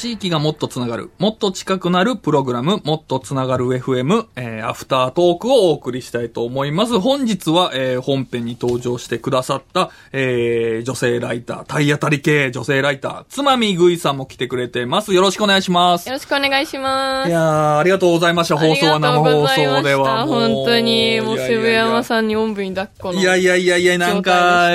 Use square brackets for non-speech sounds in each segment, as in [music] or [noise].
地域がもっとつながる、もっと近くなるプログラム、もっとつながる FM、えー、アフタートークをお送りしたいと思います。本日は、えー、本編に登場してくださった、えー、女性ライター、体当たり系女性ライター、つまみぐいさんも来てくれてます。よろしくお願いします。よろしくお願いします。いやー、ありがとうございました。放送は生放送では。本当に、もう渋山さんにおんぶに抱っこの。いやいやいやいや、なんか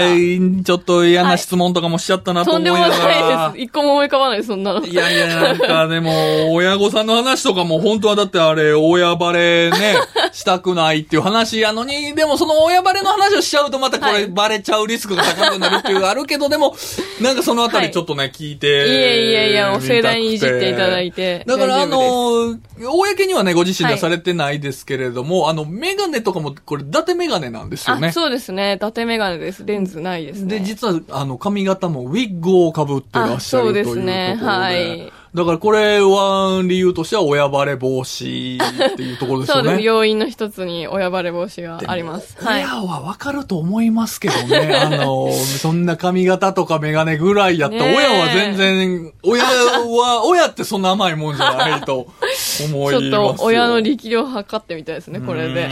ちょっと嫌な質問とかもしちゃったなととんでも思いながないら。です。一個も思い浮かばないです、そんなの。いやいや、なんかでも、親御さんの話とかも本当はだってあれ、親バレね、[laughs] したくないっていう話やのに、でもその親バレの話をしちゃうとまたこはいれバレちゃうリスクが高くなるっていうのがあるけど、でも、[laughs] なんかそのあたりちょっとね、聞いて。いえいえいや、もう盛大にいじっていただいて。だからあの、公にはね、ご自身ではされてないですけれども、あの、メガネとかも、これ、伊達メガネなんですよねあ、。そうですね。伊達メガネです。レンズないですね。で、実は、あの、髪型もウィッグを被ってらっしゃるというところで。あそうですねはいだからこれは理由としては親バレ防止っていうところですよね。[laughs] そうです。要因の一つに親バレ防止があります。[laughs] はい。親はわかると思いますけどね。[laughs] あの、そんな髪型とかメガネぐらいやったら、親は全然、親は、親ってそんな甘いもんじゃないと思いますちよ。ょっと親の力量測ってみたいですね、これで。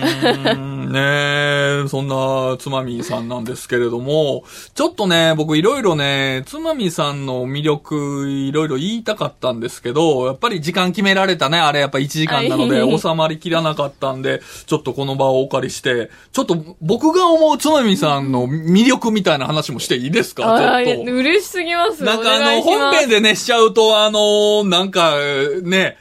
ねえ、そんなつまみさんなんですけれども、ちょっとね、僕いろいろね、つまみさんの魅力いろいろ言いたかったんですけど、やっぱり時間決められたね、あれやっぱ1時間なのではい収まりきらなかったんで、ちょっとこの場をお借りして、ちょっと僕が思うつまみさんの魅力みたいな話もしていいですか？あちょーっと。嬉しすぎます。なんかあの、本編でね、しちゃうと、あの、なんか、ね、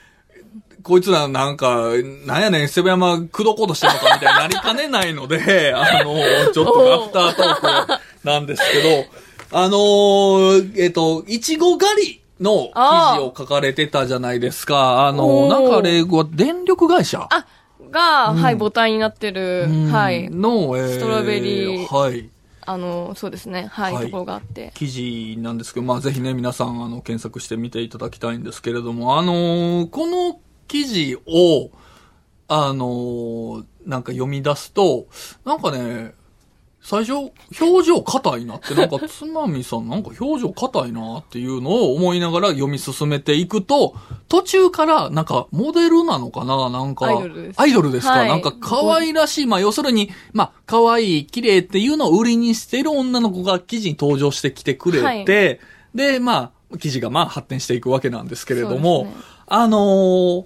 こいつらなんか、なんやねん、セブ山口説こうとしてるのかみたいになりかねないので、[laughs] あの、ちょっとアフタートークなんですけど、あの、えっと、いちご狩りの記事を書かれてたじゃないですか。あの、おーなんかあれは電力会社あ、が、はい、母体になってる、はい。の、えーストロベリーはい。あの、そうですね。はい、はいところがあって。記事なんですけど、まあぜひね、皆さん、あの、検索してみていただきたいんですけれども、あのーこの記事を、あのーなんか読み出すと、なんかね、最初、表情硬いなって、なんか、つまみさん、なんか表情硬いなっていうのを思いながら読み進めていくと、途中から、なんか、モデルなのかななんか、アイドルです。アイドルですか、はい。なんか、可愛らしい、まあ、要するに、まあ、可愛い、綺麗っていうのを売りにしている女の子が記事に登場してきてくれて、はい。で、まあ、記事がまあ発展していくわけなんですけれども、ね。あのー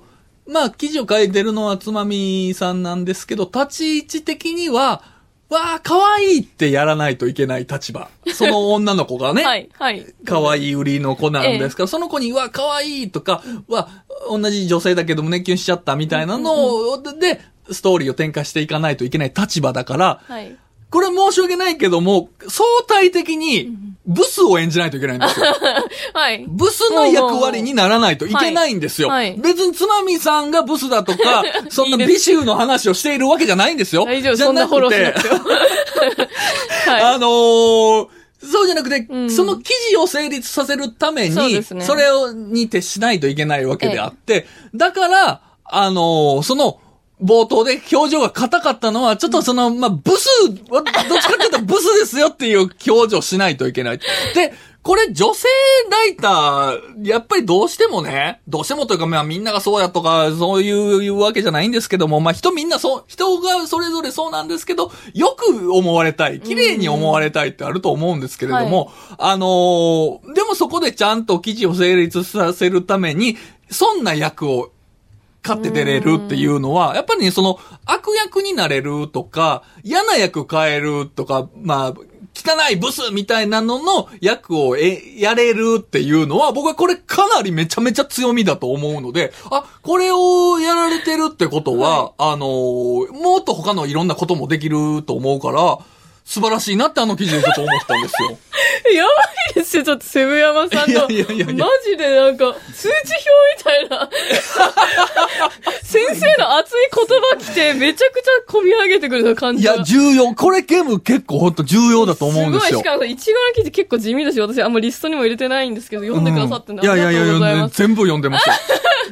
まあ、記事を書いてるのはつまみさんなんですけど、立ち位置的には、わあ、可愛いってやらないといけない立場。その女の子がね、はい、はい。可愛い売りの子なんですから、その子に、わ、可愛いとか、わ、同じ女性だけど胸キュンしちゃったみたいなので、ストーリーを展開していかないといけない立場だから、はい。これ申し訳ないけども、相対的にブスを演じないといけないんですよ。[laughs] はい。ブスの役割にならないといけないんですよ。はいはい別につまみさんがブスだとか、[laughs] そんな美醜の話をしているわけじゃないんですよ。大丈夫、そんなフォローしなくて。[laughs] はい。あのーそうじゃなくて、うんその記事を成立させるために、そねそれをに徹しないといけないわけであって、だから、あのーその、冒頭で表情が硬かったのは、ちょっとその、まあ、ブス、どっちかっていうとブスですよっていう表情しないといけない。で、これ女性ライター、やっぱりどうしてもね、どうしてもというか、まあみんながそうやとか、そういうわけじゃないんですけども、まあ人みんなそう、人がそれぞれそうなんですけど、よく思われたい、綺麗に思われたいってあると思うんですけれども、あのーでもそこでちゃんと記事を成立させるために、そんな役を勝って出れるっていうのは、やっぱりね、その、悪役になれるとか、嫌な役変えるとか、まあ、汚いブスみたいなのの役をえ、やれるっていうのは、僕はこれかなりめちゃめちゃ強みだと思うので、あ、これをやられてるってことは、あのーもっと他のいろんなこともできると思うから、素晴らしいなってあの記事でちょっと思ったんですよ。[laughs] やばいですよ、ちょっとセブ山さんの。いやいやいやいやマジでなんか、通知表みたいな。[laughs] 先生の熱い言葉来て、めちゃくちゃ込み上げてくる感じが。いや、重要。これゲーム結構本当重要だと思うんですよすごい、し。かも、いちごの記事結構地味だし、私あんまリストにも入れてないんですけど、読んでくださってんで、うんいやいやいやいます。全部読んでますよ。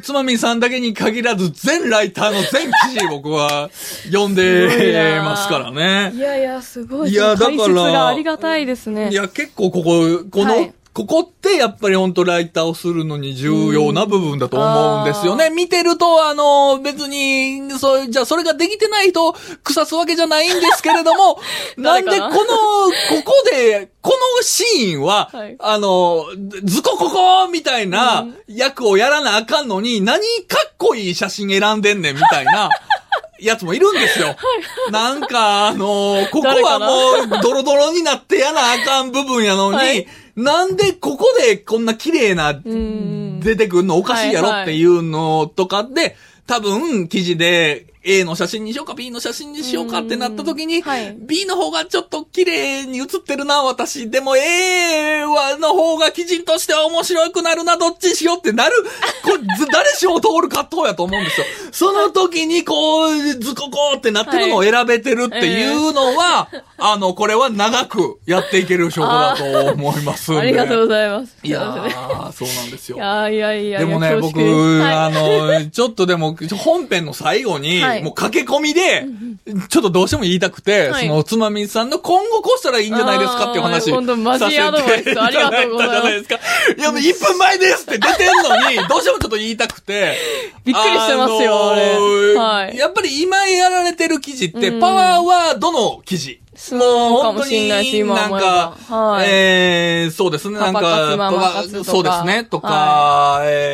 つまみさんだけに限らず、全ライターの全記事僕は読んでなますからねい。やいや、すごい。いやだからありがたいですね。いや、結構ここ、このはいここってやっぱり本当ライターをするのに重要な部分だと思うんですよね。見てると、あの、別に、そう、じゃあそれができてないと腐すわけじゃないんですけれども、[laughs] な？んでこの、ここで、このシーンは、はいあの、ずこここみたいな役をやらなあかんのに、何かっこいい写真選んでんねんみたいな。やつもいるんですよ。なんか、あのーここはもう、ドロドロになってやなあかん部分やのに、はい。なんでここでこんな綺麗な、ん。出てくるのおかしいやろっていうのとかで、多分、記事で、A の写真にしようか B の写真にしようかってなった時に、はい B の方がちょっと綺麗に写ってるな、私。でも A はの方が記事としては面白くなるな、どっちにしようってなる。これ、ず [laughs] 誰しも通る葛藤やと思うんですよ。その時にこう、ずここってなってるのを選べてるっていうのは、あの、これは長くやっていける証拠だと思いますんで。ありがとうございます。いやー、そうなんですよい。やいやいやでもね、恐僕、はいあの、ちょっとでも、本編の最後に、はいもう駆け込みで、ちょっとどうしても言いたくて、はい。その、つまみさんの今後こうしたらいいんじゃないですかっていう話、本当マジアドバイス。ありがとうございますじゃないですか。いや、もう1分前ですって出てんのに、どうしてもちょっと言いたくて。[laughs] びっくりしてますよあれ。はい。やっぱり今やられてる記事って、うんパワーワードの記事。そうかもしんなんか、は。い。えー、そうですね、なんか、そうですね、とか、えー、いう、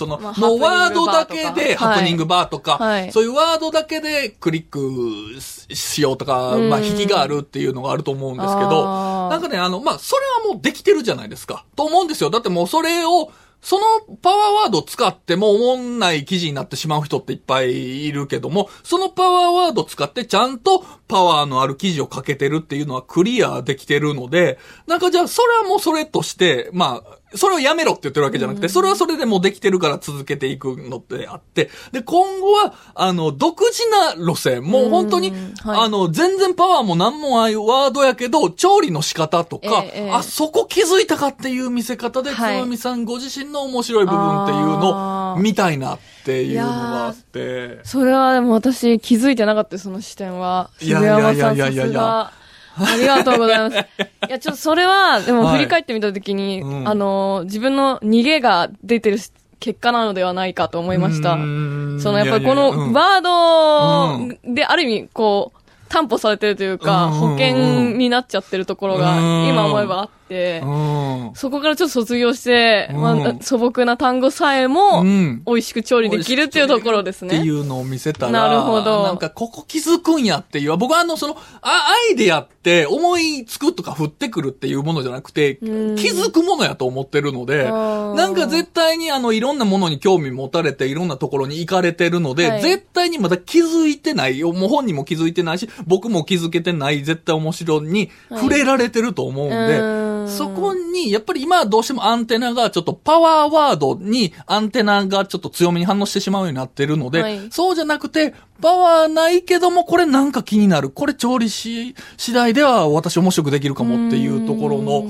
その、まあもうワードだけで、ハプニングバーとか、はい。そういうワードだけでクリックしようとか、うん。まあ、引きがあるっていうのがあると思うんですけど、なんかね、あの、まあ、それはもうできてるじゃないですか。と思うんですよ。だってもうそれを、そのパワーワードを使っても思んない記事になってしまう人っていっぱいいるけども、そのパワーワードを使ってちゃんとパワーのある記事を書けてるっていうのはクリアできてるので、なんかじゃあそれはもうそれとして、まあ、それをやめろって言ってるわけじゃなくて、それはそれでもうできてるから続けていくのってあって、で、今後は、あの、独自な路線、もう本当に、あの、全然パワーも何もないワードやけど、調理の仕方とか、あ、そこ気づいたかっていう見せ方で、つはい。まみさんご自身の面白い部分っていうのをあー。見たいなっていうのがあって。それはでも私気づいてなかったその視点は。いやいやいやいやいや。ありがとうございます。[laughs] いや、ちょっとそれは、でもはい。振り返ってみたときに、うん。あの、自分の逃げが出てる結果なのではないかと思いました。そのやっぱりこのワードである意味こう担保されてるというかうん。保険になっちゃってるところがうん。今思えばあってうん。そこからちょっと卒業してうん。まあ素朴な単語さえもうん。美味しく調理できるっていうところですね。っていうのを見せたら、なるほど。なんかここ気づくんやっていう、僕はあの、その、あ、アイデアって思いつくとか降ってくるっていうものじゃなくて、気うん。づくものやと思ってるので、なんか絶対にあの、いろんなものに興味持たれて、いろんなところに行かれてるので、はい。絶対にまだ気づいてない、もう本人も気づいてないし、僕も気づけてない、絶対面白い。に触れられてると思うんで、うんそこに、やっぱり今はどうしてもアンテナがちょっとパワーワードにアンテナがちょっと強めに反応してしまうようになってるので、はい。そうじゃなくて、パワーないけどもこれなんか気になる。これ調理し、次第では私面白くできるかもっていうところの、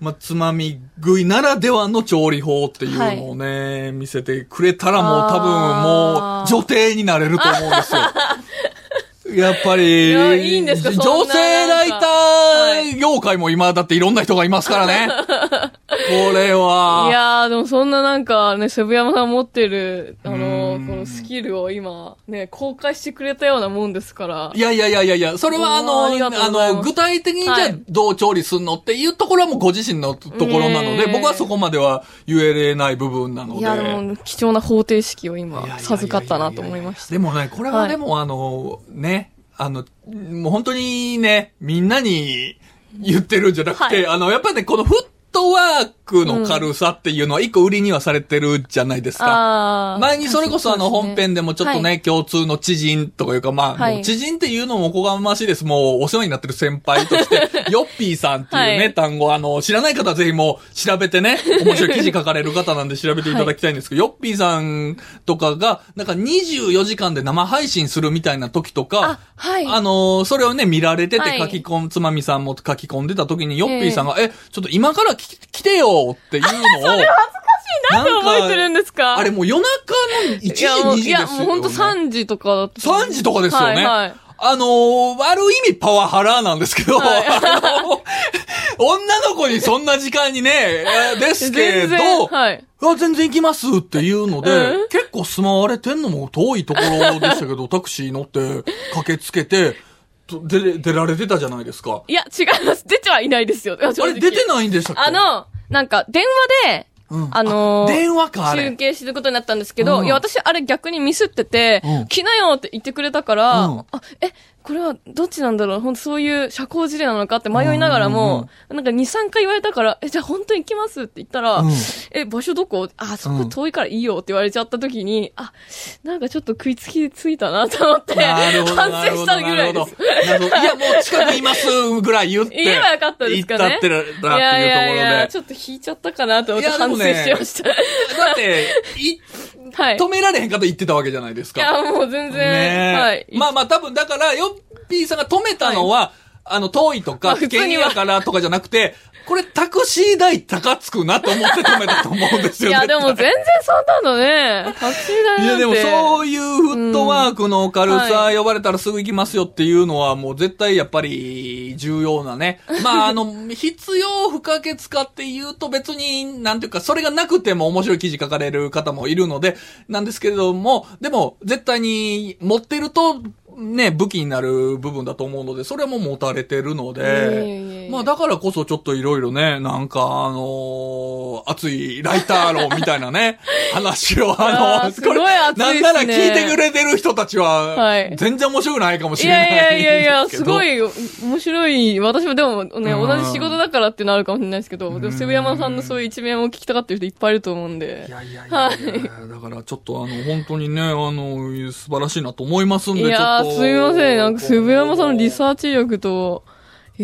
まあ、つまみ食いならではの調理法っていうのをね、見せてくれたらもう多分もう女帝になれると思うんですよ。[laughs] やっぱり、いやいいんですか？そんな。女性ライタはいー業界も今だっていろんな人がいますからね。[laughs] これは。いやー、でもそんななんかね、渋山さん持ってる、あうの、んこのスキルを今、ね、公開してくれたようなもんですから。いやいやいやいやいや、それはあの、うわあの、具体的にじゃあはいどう調理すんのっていうところはもうご自身のところなので、うん僕はそこまでは言えれない部分なので。いや、でも、貴重な方程式を今授かったなと思いました。でもね、これははいでもあの、ね、あの、もう本当にね、みんなに言ってるんじゃなくて、はあの、やっぱりね、このフットワークの軽さっていうのは一個売りにはされてるじゃないですか。あー前にそれこそあの本編でもちょっとね、はい共通の知人とかいうかまあ、知人っていうのもおこがましいです。もうお世話になってる先輩として、[laughs] ヨッピーさんっていうね、はい単語、あの、知らない方はぜひもう調べてね、[laughs] 面白い記事書かれる方なんで調べていただきたいんですけど、ヨッピーさんとかが、なんか24時間で生配信するみたいな時とか、あ、はい。あのーそれをね、見られてはいて書き込ん、つまみさんも書き込んでた時に、ヨッピーさんが、えちょっと今から来来てよっていうのを、[laughs] それ恥ずかしいなんで覚えてるんですか？あれもう夜中の1時、2時ですよ、ね。いや、もうほんと3時とかだった。3時とかですよね。はいはいあのー悪い意味パワハラなんですけど、はいあの女の子にそんな時間にね、えーですけど、はい。あ、全然行きますっていうので、うん結構住まわれてんのも遠いところでしたけど、[laughs] タクシー乗って駆けつけて、と出れ、出られてたじゃないですか。いや、違います。出てはいないですよ。あれ出てないんでしたっけ？あ、の、なんか、電話で、うんあのー電話か、あ中れ。継することになったんですけど、うんいや、私、あれ逆にミスってて、うん来なよって言ってくれたから、うんあ、え、これはどっちなんだろう？本当そういう社交辞令なのかって迷いながらも、なんか2、3回言われたから、え、じゃあ本当に行きますって言ったら、うんえ、場所どこあ、そこ遠いからいいよって言われちゃった時に、あ、なんかちょっと食いつきついたなと思って。反省したぐらいです。なるほど。いや、もう近くいますぐらい言って。言えばよかったですかね言ったってらっていうところで。いやいやいや、ちょっと引いちゃったかなと思って反省しました。だって、[laughs] い、はい。止められへんかと言ってたわけじゃないですか。いや、もう全然、ねえはい。まあまあ多分だから、ヨッピーさんが止めたのは、あの、遠いとまか、危険やからとかじゃなくて、これタクシー代高つくなと思って止めたと思うんですよ。いや、でも全然そんなのね、タクシー代なんて。いやでもそういうフットワークの軽さ、呼ばれたらすぐ行きますよっていうのはもう絶対やっぱり重要なね。[laughs] まああの、必要不可欠かっていうと別になんていうかそれがなくても面白い記事書かれる方もいるので、なんですけれども、でも絶対に持ってるとね、武器になる部分だと思うので、それも持たれてるので。いやいやいで、まあだからこそちょっといろいろね、なんかあのー熱いライター論みたいなね、[laughs] 話をあのーすごい熱いなんですねなら聞いてくれてる人たちは、はい全然面白くないかもしいれないやいやいやいや、ですご。い面白い。私もでもね、うん同じ仕事だからってなるかもしれないですけど、でも渋山さんのそういう一面を聞きたがってる人いっぱいいると思うんでい。やいやいやいや、だからちょっとあの、本当にね、あの、素晴らしいなと思いますんで、いやー、ちょっとすみません。なんか渋山さんのリサーチ力と、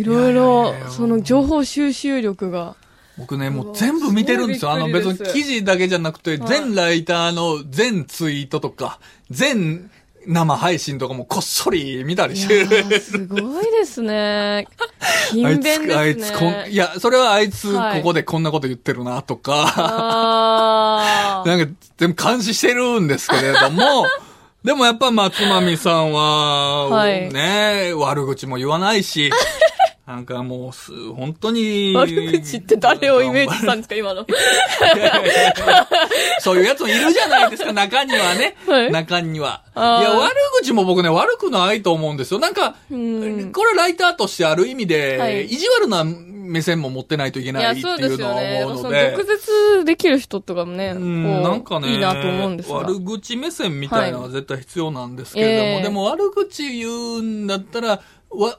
いろいいろその情報収集力が。僕ね、もう全部見てるんですよ。あのすごいびっくりです別に記事だけじゃなくて、はい全ライターの全ツイートとか、全生配信とかもこっそり見たりしてる。ー、すごいですね。[laughs] 勤あい勉ですね。つ、あいつこん、いや、それはあいつ、はいここでこんなこと言ってるな、とか、あー。[laughs] なんか、全部監視してるんですけれども、[laughs] でもやっぱ松まみさんは、はいね、悪口も言わないし、なんかもうす、本当に。悪口って誰をイメージしたんですか、今の？[laughs] そういうやつもいるじゃないですか、中にはね。はい中には。いや、悪口も僕ね、悪くないと思うんですよ。なんか、うんこれライターとしてある意味で、はい意地悪な目線も持ってないといけないっていうのは。思うので。毒舌できる人とかもね、こうん、うなんかね、いいなと思うんですが。悪口目線みたいなのは絶対必要なんですけれども、はいええでも悪口言うんだったら、わ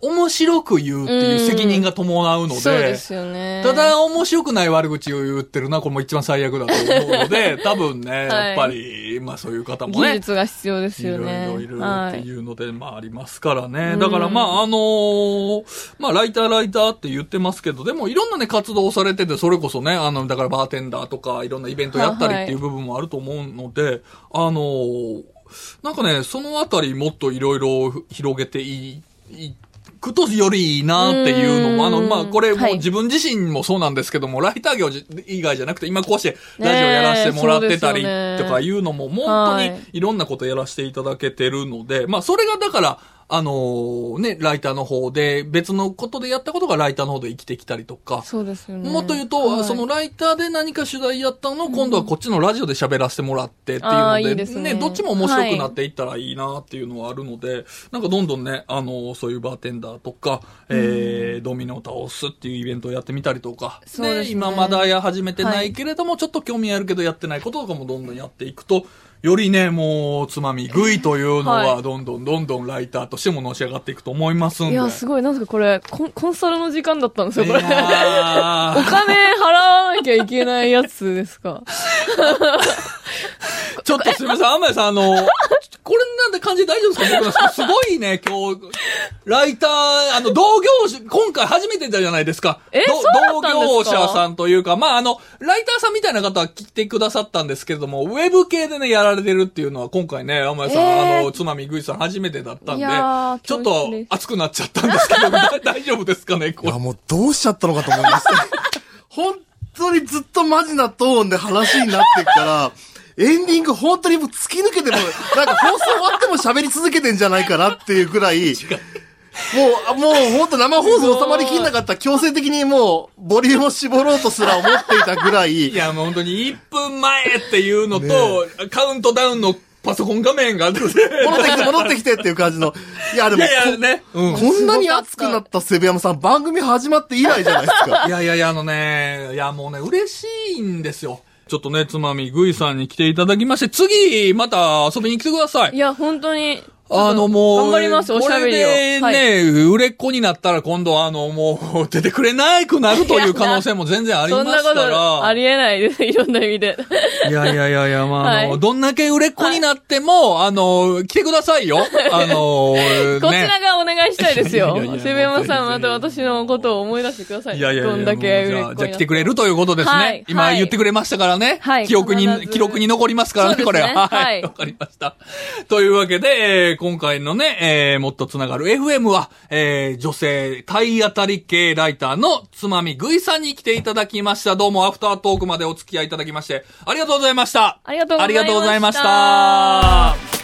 面白く言うっていう責任が伴うので、そうですよね。ただ、面白くない悪口を言ってるのは、これも一番最悪だと思うので、[laughs] 多分ね、はいやっぱり、まあそういう方も技ね、術が必要ですいろよね。いろいるってはい。いうので、まあありますからね。うんだからまああのーまあライターライターって言ってますけど、でもいろんなね活動をされてて、それこそね、あの、だからバーテンダーとかいろんなイベントやったりっていう部分もあると思うので、あのーなんかね、そのあたりもっといろいろ広げていい、くとよりいいなっていうのも、あの、うん。まあ、これもはい。自分自身もそうなんですけども、ライター業以外じゃなくて、今こうしてラジオやらせてもらってたりとかいうのも、本当にはいいろんなことやらせていただけてるので、まあ、それがだから、あのーね、ライターの方で、別のことでやったことがライターの方で生きてきたりとか、そうですよね。もっと言うと、はい。そのライターで何か取材やったのを今度はこっちのラジオで喋らせてもらってっていうので、いいですね。どっちも面白くなっていったらいいなっていうのはあるので、なんかどんどんね、あの、そういうバーテンダーとか、えー、ドミノを倒すっていうイベントをやってみたりとか、そうですね。今まだや始めてない。けれども、ちょっと興味あるけどやってないこととかもどんどんやっていくと、よりね、もう、つまみ食いというのはは、どんどんどんどんライターとしてものし上がっていくと思いますんで。いや、すごい。なんかこれコン、コンサルの時間だったんですよ、これ。[laughs] お金払わなきゃいけないやつですか？[laughs] ちょっとすみません、天谷さん、あの、感じ大丈夫ですか僕のすごいね、今日、ライター、あの、同業者、今回初めてじゃないですか。どえそうだったんですか？同業者さんというか、まあ、あの、ライターさんみたいな方は来てくださったんですけれども、ウェブ系でね、やられてるっていうのは、今回ね、天谷さん、えーあの、つまみぐいさん初めてだったんでちょっと熱くなっちゃったんですけど、だ [laughs] [laughs] 大丈夫ですかね、これ？いや、。もうどうしちゃったのかと思います。本当にずっとマジなトーンで話になってっから、エンディング本当にもう突き抜けても、なんか放送終わっても喋り続けてんじゃないかなっていうくらい、もう、もう本当生放送収まりきんなかった強制的にもう、ボリュームを絞ろうとすら思っていたぐらい、いや、もう本当に1分前っていうのと、ねカウントダウンのパソコン画面が戻ってきて戻ってきてっていう感じの。いや、でもいやいやね、うん。こ、こんなに熱くなったセブヤマさん、番組始まって以来じゃないですか。いやいやいや、あのね、いやもうね、嬉しいんですよ。ちょっとね、つまみぐいさんに来ていただきまして、次、また遊びに来てください。いや、本当に。あのもう、頑張ります、おしゃべりを。これでね、はい売れっ子になったら今度あの、もう、[laughs] 出てくれなくなるという可能性も全然ありますかそんなことら。ありえないです。いろんな意味で。いやいやいやいや、まあ、あの、はいどんだけ売れっ子になっても、あの、来てくださいよ。あの、[laughs] ね。こちらがお願いしたいですよ。セブヤマさん、また私のことを思い出してください。いやいやいやどんだけ売れっ子じゃあ、じゃあ来てくれるということですね。はいはい今言ってくれましたからね。はい記憶に記録に残りますからね、これは。ははいい。わかりました。というわけで、えー今回のね、えーもっとつながる FM は、えー女性体当たり系ライターのつまみぐいさんに来ていただきました。どうもアフタートークまでお付き合いいただきまして、ありがとうございました。ありがとうございましたありがとうございました。